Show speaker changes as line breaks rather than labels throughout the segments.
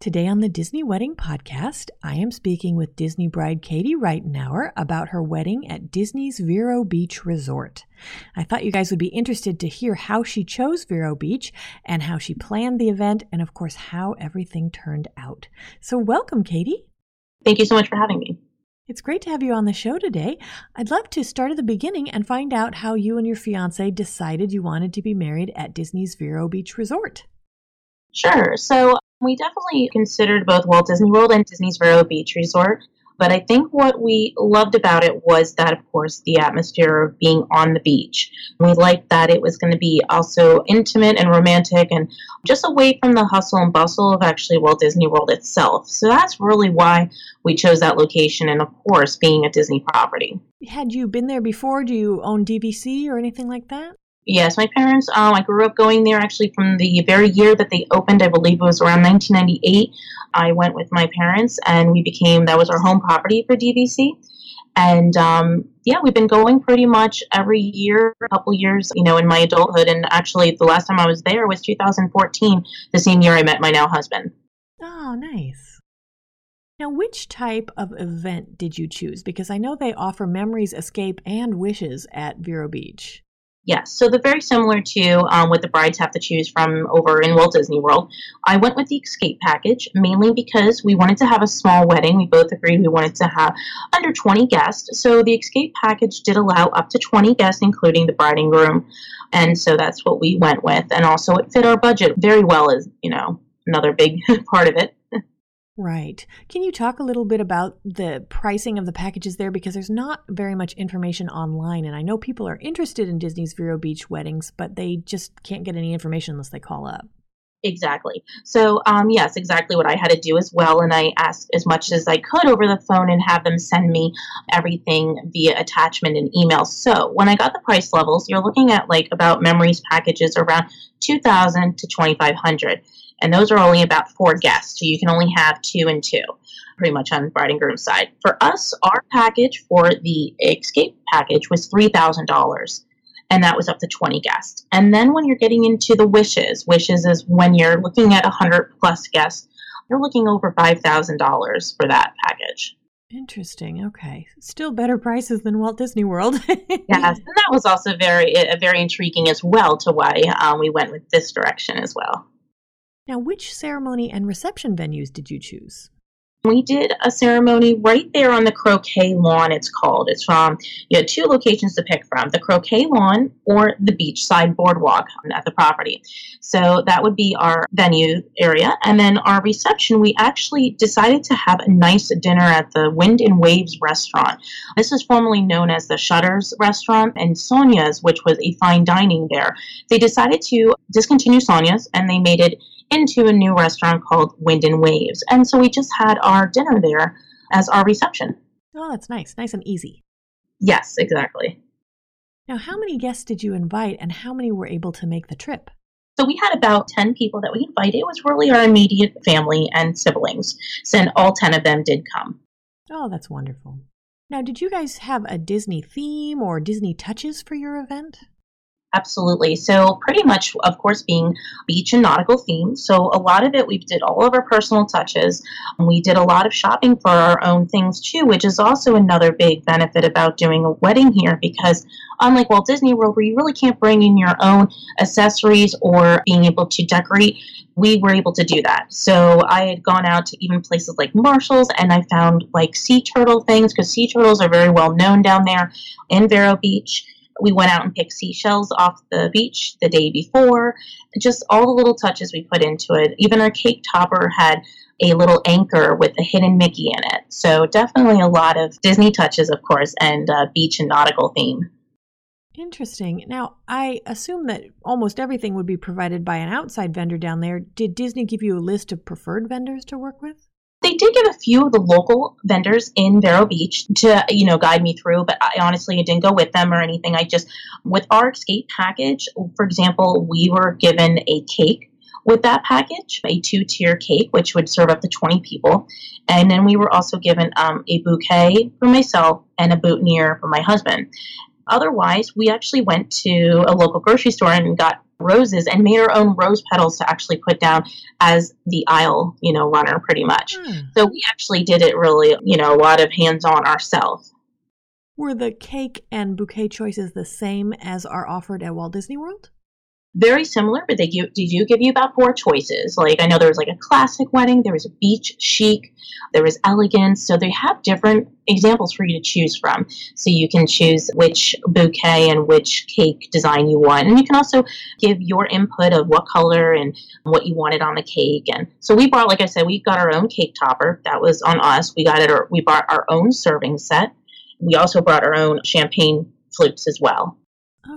Today on the Disney Wedding Podcast, I am speaking with Disney bride Katie Reitenauer about her wedding at Disney's Vero Beach Resort. I thought you guys would be interested to hear how she chose Vero Beach and how she planned the event, and of course, how everything turned out. So, welcome, Katie.
Thank you so much for having me.
It's great to have you on the show today. I'd love to start at the beginning and find out how you and your fiance decided you wanted to be married at Disney's Vero Beach Resort.
Sure. So we definitely considered both Walt Disney World and Disney's Vero Beach Resort. But I think what we loved about it was that, of course, the atmosphere of being on the beach. We liked that it was going to be also intimate and romantic and just away from the hustle and bustle of actually Walt Disney World itself. So that's really why we chose that location and, of course, being a Disney property.
Had you been there before? Do you own DVC or anything like that?
Yes, my parents, um, I grew up going there actually from the very year that they opened. I believe it was around 1998. I went with my parents and we became, that was our home property for DVC. And um, yeah, we've been going pretty much every year, a couple years, you know, in my adulthood. And actually, the last time I was there was 2014, the same year I met my now husband.
Oh, nice. Now, which type of event did you choose? Because I know they offer memories, escape, and wishes at Vero Beach.
Yes, so they're very similar to um, what the brides have to choose from over in Walt Disney World. I went with the escape package mainly because we wanted to have a small wedding. We both agreed we wanted to have under 20 guests. So the escape package did allow up to 20 guests, including the bride and groom. And so that's what we went with. And also it fit our budget very well, as you know, another big part of it.
Right. Can you talk a little bit about the pricing of the packages there? Because there's not very much information online. And I know people are interested in Disney's Vero Beach weddings, but they just can't get any information unless they call up.
Exactly. So, um, yes, exactly what I had to do as well. And I asked as much as I could over the phone and have them send me everything via attachment and email. So, when I got the price levels, you're looking at like about memories packages around 2000 to 2500 and those are only about four guests. So you can only have two and two, pretty much on bride and groom side. For us, our package for the escape package was three thousand dollars, and that was up to twenty guests. And then when you're getting into the wishes, wishes is when you're looking at hundred plus guests, you're looking over five thousand dollars for that package.
Interesting. Okay, still better prices than Walt Disney World.
yes, and that was also very, uh, very intriguing as well to why um, we went with this direction as well.
Now, which ceremony and reception venues did you choose?
We did a ceremony right there on the croquet lawn, it's called. It's from, you know, two locations to pick from the croquet lawn or the beachside boardwalk at the property. So that would be our venue area. And then our reception, we actually decided to have a nice dinner at the Wind and Waves restaurant. This is formerly known as the Shutters restaurant and Sonya's, which was a fine dining there. They decided to discontinue Sonya's and they made it into a new restaurant called Wind and Waves. And so we just had our dinner there as our reception.
Oh, that's nice. Nice and easy.
Yes, exactly.
Now, how many guests did you invite and how many were able to make the trip?
So we had about 10 people that we invited. It was really our immediate family and siblings. So, and all 10 of them did come.
Oh, that's wonderful. Now, did you guys have a Disney theme or Disney touches for your event?
Absolutely. So pretty much, of course, being beach and nautical themed. So a lot of it, we did all of our personal touches. We did a lot of shopping for our own things too, which is also another big benefit about doing a wedding here because unlike Walt Disney World, where you really can't bring in your own accessories or being able to decorate, we were able to do that. So I had gone out to even places like Marshall's and I found like sea turtle things because sea turtles are very well known down there in Vero Beach we went out and picked seashells off the beach the day before. Just all the little touches we put into it. Even our cake topper had a little anchor with a hidden Mickey in it. So definitely a lot of Disney touches, of course, and uh, beach and nautical theme.
Interesting. Now, I assume that almost everything would be provided by an outside vendor down there. Did Disney give you a list of preferred vendors to work with?
They did give a few of the local vendors in Vero Beach to, you know, guide me through, but I honestly didn't go with them or anything. I just, with our escape package, for example, we were given a cake with that package, a two tier cake, which would serve up to 20 people. And then we were also given um, a bouquet for myself and a boutonniere for my husband. Otherwise, we actually went to a local grocery store and got roses and made our own rose petals to actually put down as the aisle, you know, runner pretty much. Hmm. So we actually did it really, you know, a lot of hands on ourselves.
Were the cake and bouquet choices the same as are offered at Walt Disney World?
Very similar, but they do, they do give you about four choices. Like I know there was like a classic wedding, there was a beach chic, there was elegance. So they have different examples for you to choose from. So you can choose which bouquet and which cake design you want, and you can also give your input of what color and what you wanted on the cake. And so we brought, like I said, we got our own cake topper. That was on us. We got it. Or We bought our own serving set. We also brought our own champagne flutes as well.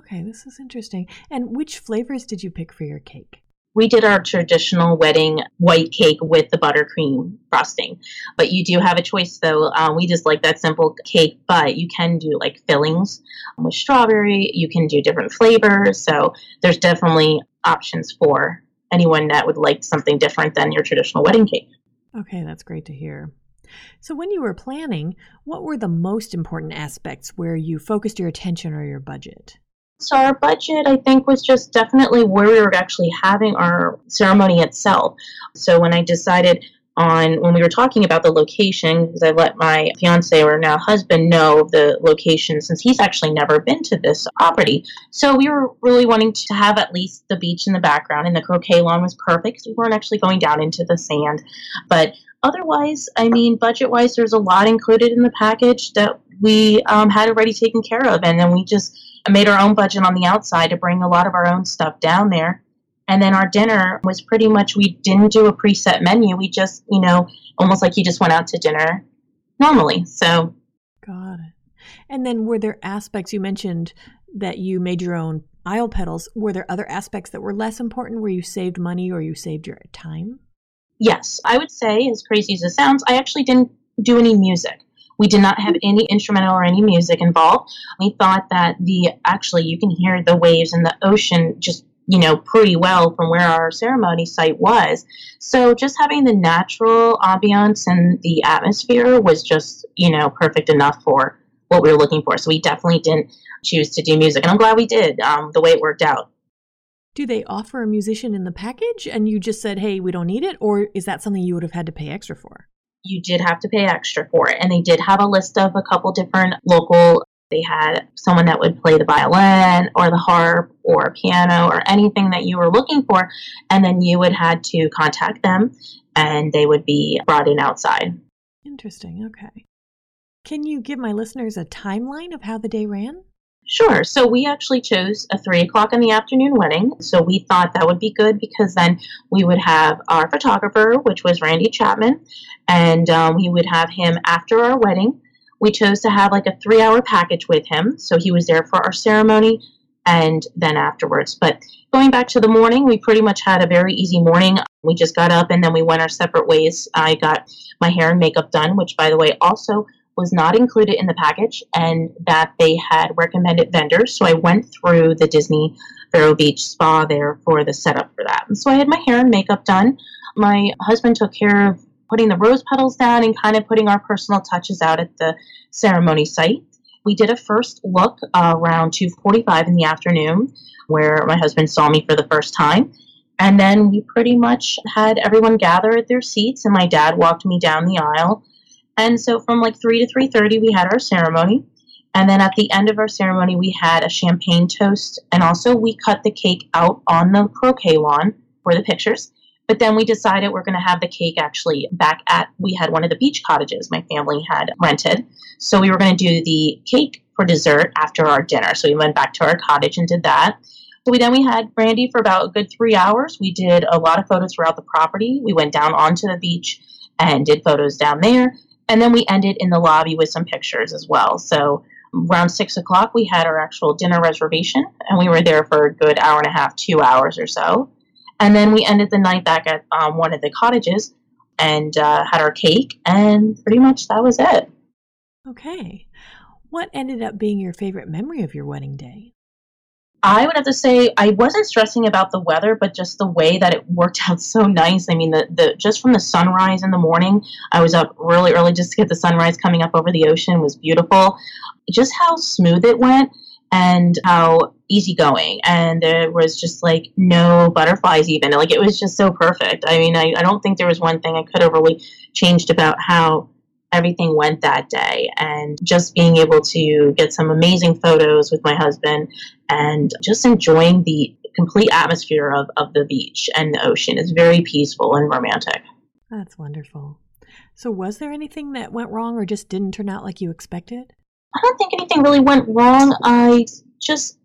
Okay, this is interesting. And which flavors did you pick for your cake?
We did our traditional wedding white cake with the buttercream frosting. But you do have a choice, though. Uh, we just like that simple cake, but you can do like fillings with strawberry. You can do different flavors. So there's definitely options for anyone that would like something different than your traditional wedding cake.
Okay, that's great to hear. So, when you were planning, what were the most important aspects where you focused your attention or your budget?
So our budget, I think, was just definitely where we were actually having our ceremony itself. So when I decided on when we were talking about the location, because I let my fiance or now husband know the location since he's actually never been to this property. So we were really wanting to have at least the beach in the background, and the croquet lawn was perfect. We weren't actually going down into the sand, but otherwise, I mean, budget wise, there's a lot included in the package that we um, had already taken care of, and then we just made our own budget on the outside to bring a lot of our own stuff down there. And then our dinner was pretty much, we didn't do a preset menu. We just, you know, almost like you just went out to dinner normally. So.
Got it. And then were there aspects you mentioned that you made your own aisle petals? Were there other aspects that were less important where you saved money or you saved your time?
Yes, I would say, as crazy as it sounds, I actually didn't do any music. We did not have any instrumental or any music involved. We thought that the actually you can hear the waves and the ocean just you know pretty well from where our ceremony site was. So just having the natural ambiance and the atmosphere was just you know perfect enough for what we were looking for. So we definitely didn't choose to do music, and I'm glad we did. Um, the way it worked out.
Do they offer a musician in the package and you just said, hey, we don't need it? Or is that something you would have had to pay extra for?
You did have to pay extra for it. And they did have a list of a couple different local, they had someone that would play the violin or the harp or piano or anything that you were looking for. And then you would had to contact them and they would be brought in outside.
Interesting. Okay. Can you give my listeners a timeline of how the day ran?
Sure. So we actually chose a three o'clock in the afternoon wedding. So we thought that would be good because then we would have our photographer, which was Randy Chapman, and um, we would have him after our wedding. We chose to have like a three hour package with him. So he was there for our ceremony and then afterwards. But going back to the morning, we pretty much had a very easy morning. We just got up and then we went our separate ways. I got my hair and makeup done, which, by the way, also was not included in the package and that they had recommended vendors. So I went through the Disney Vero Beach spa there for the setup for that. And so I had my hair and makeup done. My husband took care of putting the rose petals down and kind of putting our personal touches out at the ceremony site. We did a first look uh, around 2:45 in the afternoon, where my husband saw me for the first time, and then we pretty much had everyone gather at their seats, and my dad walked me down the aisle. And so from like 3 to 3:30 we had our ceremony. And then at the end of our ceremony, we had a champagne toast, and also we cut the cake out on the croquet lawn for the pictures. But then we decided we're going to have the cake actually back at, we had one of the beach cottages my family had rented. So we were going to do the cake for dessert after our dinner. So we went back to our cottage and did that. So we then we had Randy for about a good three hours. We did a lot of photos throughout the property. We went down onto the beach and did photos down there. And then we ended in the lobby with some pictures as well. So around six o'clock, we had our actual dinner reservation, and we were there for a good hour and a half, two hours or so. And then we ended the night back at um, one of the cottages and uh, had our cake, and pretty much that was it.
Okay. What ended up being your favorite memory of your wedding day?
I would have to say I wasn't stressing about the weather, but just the way that it worked out so nice. I mean, the, the just from the sunrise in the morning, I was up really early just to get the sunrise coming up over the ocean was beautiful. Just how smooth it went and how easygoing. And there was just like no butterflies even. Like it was just so perfect. I mean, I, I don't think there was one thing I could have really changed about how everything went that day and just being able to get some amazing photos with my husband and just enjoying the complete atmosphere of, of the beach and the ocean is very peaceful and romantic.
That's wonderful. So, was there anything that went wrong or just didn't turn out like you expected?
I don't think anything really went wrong. I just,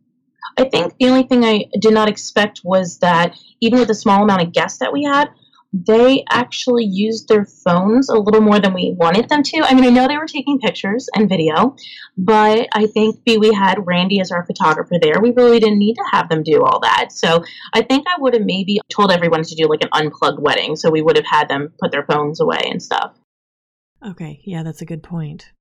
I think the only thing I did not expect was that even with the small amount of guests that we had, they actually used their phones a little more than we wanted them to. I mean, I know they were taking pictures and video, but I think we had Randy as our photographer there. We really didn't need to have them do all that. So I think I would have maybe told everyone to do like an unplugged wedding. So we would have had them put their phones away and stuff.
Okay, yeah, that's a good point.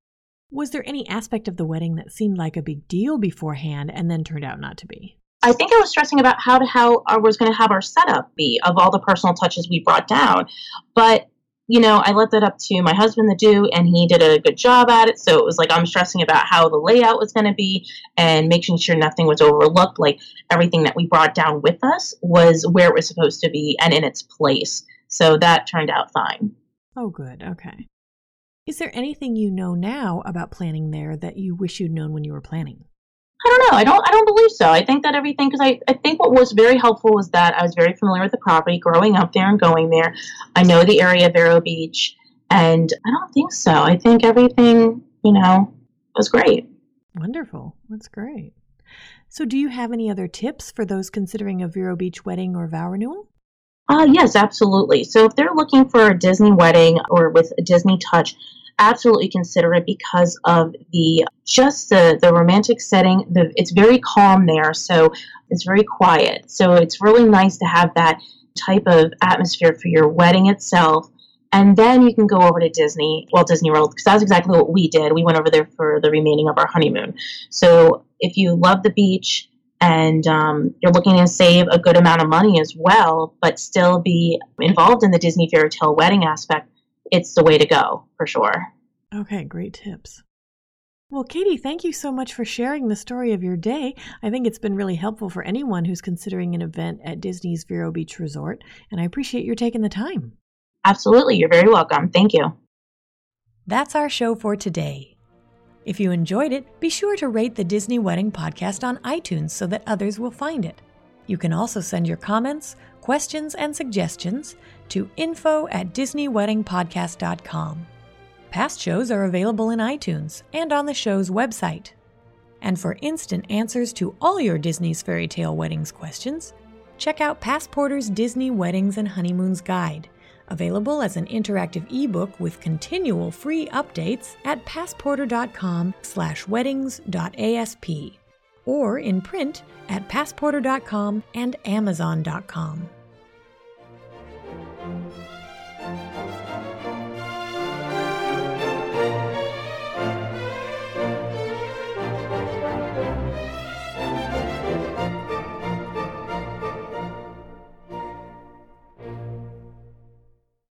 Was there any aspect of the wedding that seemed like a big deal beforehand and then turned out not to be?
I think I was stressing about how to how I was going to have our setup be of all the personal touches we brought down, but you know I let that up to my husband to do, and he did a good job at it. So it was like I'm stressing about how the layout was going to be and making sure nothing was overlooked. Like everything that we brought down with us was where it was supposed to be and in its place. So that turned out fine.
Oh, good. Okay. Is there anything you know now about planning there that you wish you'd known when you were planning?
I don't know. I don't. I don't believe so. I think that everything because I, I think what was very helpful was that I was very familiar with the property, growing up there and going there. I know the area of Vero Beach, and I don't think so. I think everything you know was great.
Wonderful. That's great. So, do you have any other tips for those considering a Vero Beach wedding or vow renewal?
Uh, yes, absolutely. So, if they're looking for a Disney wedding or with a Disney touch, absolutely consider it because of the just the the romantic setting. The it's very calm there, so it's very quiet. So it's really nice to have that type of atmosphere for your wedding itself. And then you can go over to Disney, Walt Disney World, because that's exactly what we did. We went over there for the remaining of our honeymoon. So if you love the beach and um, you're looking to save a good amount of money as well, but still be involved in the Disney fairy tale wedding aspect, it's the way to go for sure.
Okay, great tips. Well, Katie, thank you so much for sharing the story of your day. I think it's been really helpful for anyone who's considering an event at Disney's Vero Beach Resort, and I appreciate your taking the time.
Absolutely. You're very welcome. Thank you.
That's our show for today. If you enjoyed it, be sure to rate the Disney Wedding Podcast on iTunes so that others will find it. You can also send your comments, questions, and suggestions to info at DisneyWeddingPodcast.com. Past shows are available in iTunes and on the show's website. And for instant answers to all your Disney's Fairy Tale Weddings questions, check out Passporter's Disney Weddings and Honeymoons Guide, available as an interactive ebook with continual free updates at passporter.com/weddings.asp or in print at passporter.com and amazon.com.